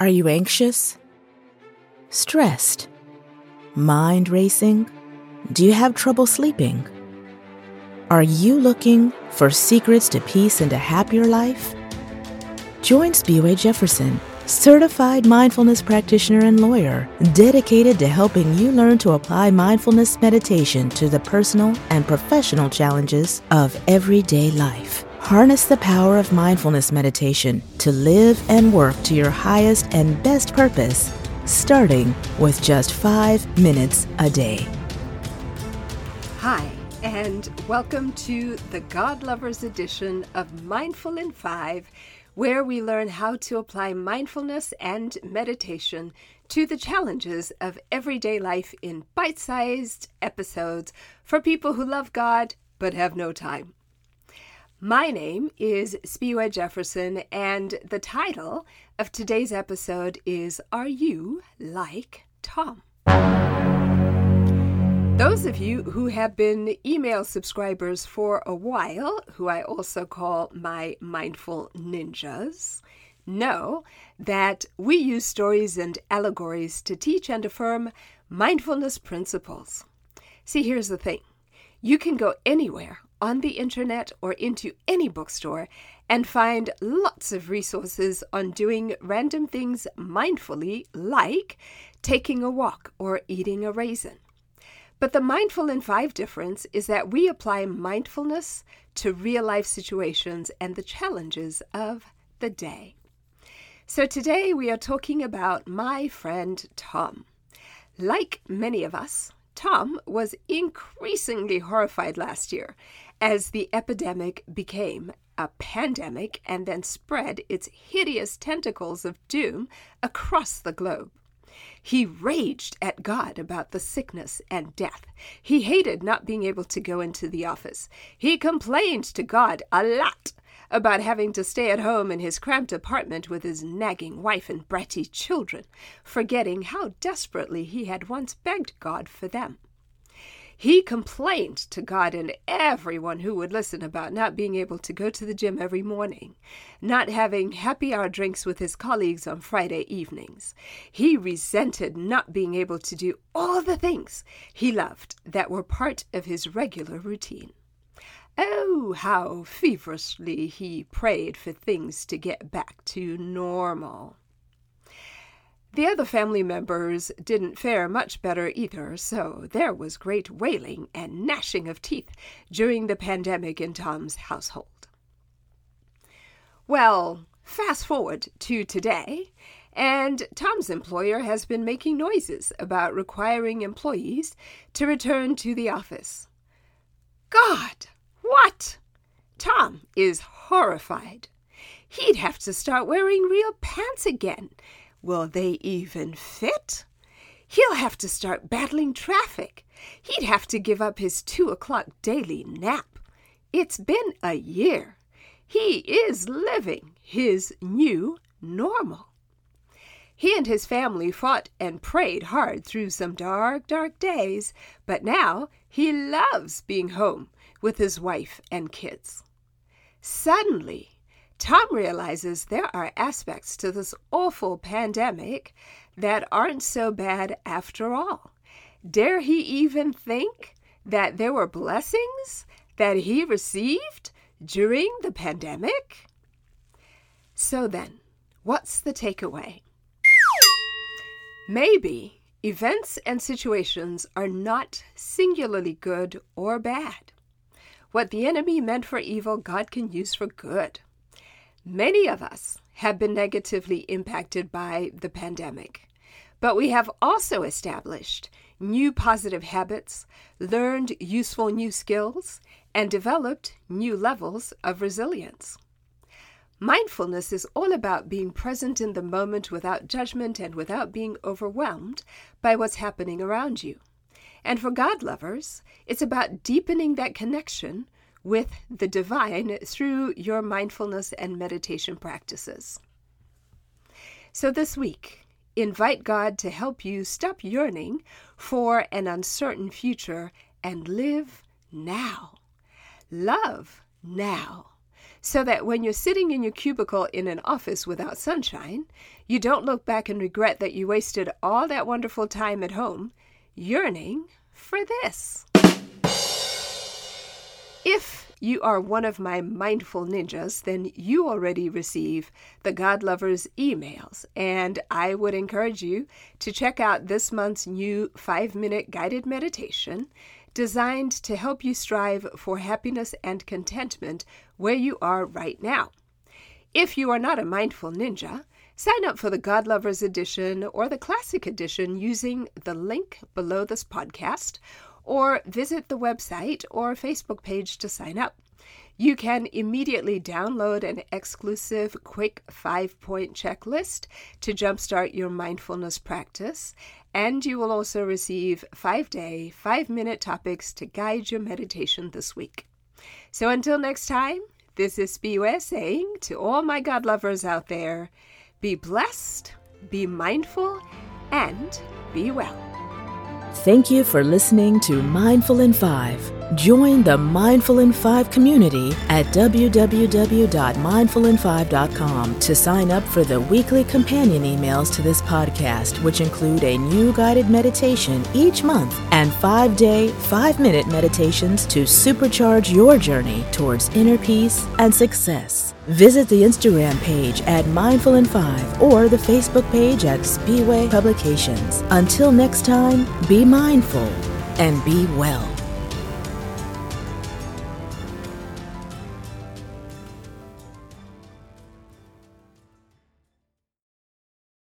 Are you anxious? Stressed? Mind racing? Do you have trouble sleeping? Are you looking for secrets to peace and a happier life? Join Spiwe Jefferson, certified mindfulness practitioner and lawyer, dedicated to helping you learn to apply mindfulness meditation to the personal and professional challenges of everyday life. Harness the power of mindfulness meditation to live and work to your highest and best purpose, starting with just five minutes a day. Hi, and welcome to the God Lovers edition of Mindful in Five, where we learn how to apply mindfulness and meditation to the challenges of everyday life in bite sized episodes for people who love God but have no time. My name is Spiwe Jefferson, and the title of today's episode is Are You Like Tom? Those of you who have been email subscribers for a while, who I also call my mindful ninjas, know that we use stories and allegories to teach and affirm mindfulness principles. See, here's the thing you can go anywhere on the internet or into any bookstore and find lots of resources on doing random things mindfully, like taking a walk or eating a raisin. But the mindful in five difference is that we apply mindfulness to real life situations and the challenges of the day. So today we are talking about my friend Tom. Like many of us, Tom was increasingly horrified last year as the epidemic became a pandemic and then spread its hideous tentacles of doom across the globe. He raged at God about the sickness and death. He hated not being able to go into the office. He complained to God a lot about having to stay at home in his cramped apartment with his nagging wife and bratty children, forgetting how desperately he had once begged God for them. He complained to God and everyone who would listen about not being able to go to the gym every morning, not having happy hour drinks with his colleagues on Friday evenings. He resented not being able to do all the things he loved that were part of his regular routine. Oh, how feverishly he prayed for things to get back to normal. The other family members didn't fare much better either, so there was great wailing and gnashing of teeth during the pandemic in Tom's household. Well, fast forward to today, and Tom's employer has been making noises about requiring employees to return to the office. God, what? Tom is horrified. He'd have to start wearing real pants again Will they even fit? He'll have to start battling traffic. He'd have to give up his two o'clock daily nap. It's been a year. He is living his new normal. He and his family fought and prayed hard through some dark, dark days, but now he loves being home with his wife and kids. Suddenly, Tom realizes there are aspects to this awful pandemic that aren't so bad after all. Dare he even think that there were blessings that he received during the pandemic? So then, what's the takeaway? Maybe events and situations are not singularly good or bad. What the enemy meant for evil, God can use for good. Many of us have been negatively impacted by the pandemic, but we have also established new positive habits, learned useful new skills, and developed new levels of resilience. Mindfulness is all about being present in the moment without judgment and without being overwhelmed by what's happening around you. And for God lovers, it's about deepening that connection with the divine through your mindfulness and meditation practices. So, this week, invite God to help you stop yearning for an uncertain future and live now. Love now. so that when you're sitting in your cubicle in an office without sunshine, you don't look back and regret that you wasted all that wonderful time at home yearning for this. If you are one of my mindful ninjas, then you already receive the God Lovers emails, and I would encourage you to check out this month's new five minute guided meditation designed to help you strive for happiness and contentment where you are right now. If you are not a mindful ninja, sign up for the God Lovers edition or the Classic edition using the link below this podcast, or visit the website or Facebook page to sign up. You can immediately download an exclusive quick five point checklist to jumpstart your mindfulness practice, and you will also receive five day, five minute topics to guide your meditation this week. So until next time, this is Spiwe saying to all my God lovers out there be blessed, be mindful, and be well. Thank you for listening to Mindful in 5. Join the Mindful in 5 community at www.mindfulin5.com to sign up for the weekly companion emails to this podcast, which include a new guided meditation each month and five day, five minute meditations to supercharge your journey towards inner peace and success. Visit the Instagram page at Mindful in 5 or the Facebook page at Spiwe Publications. Until next time, be mindful and be well.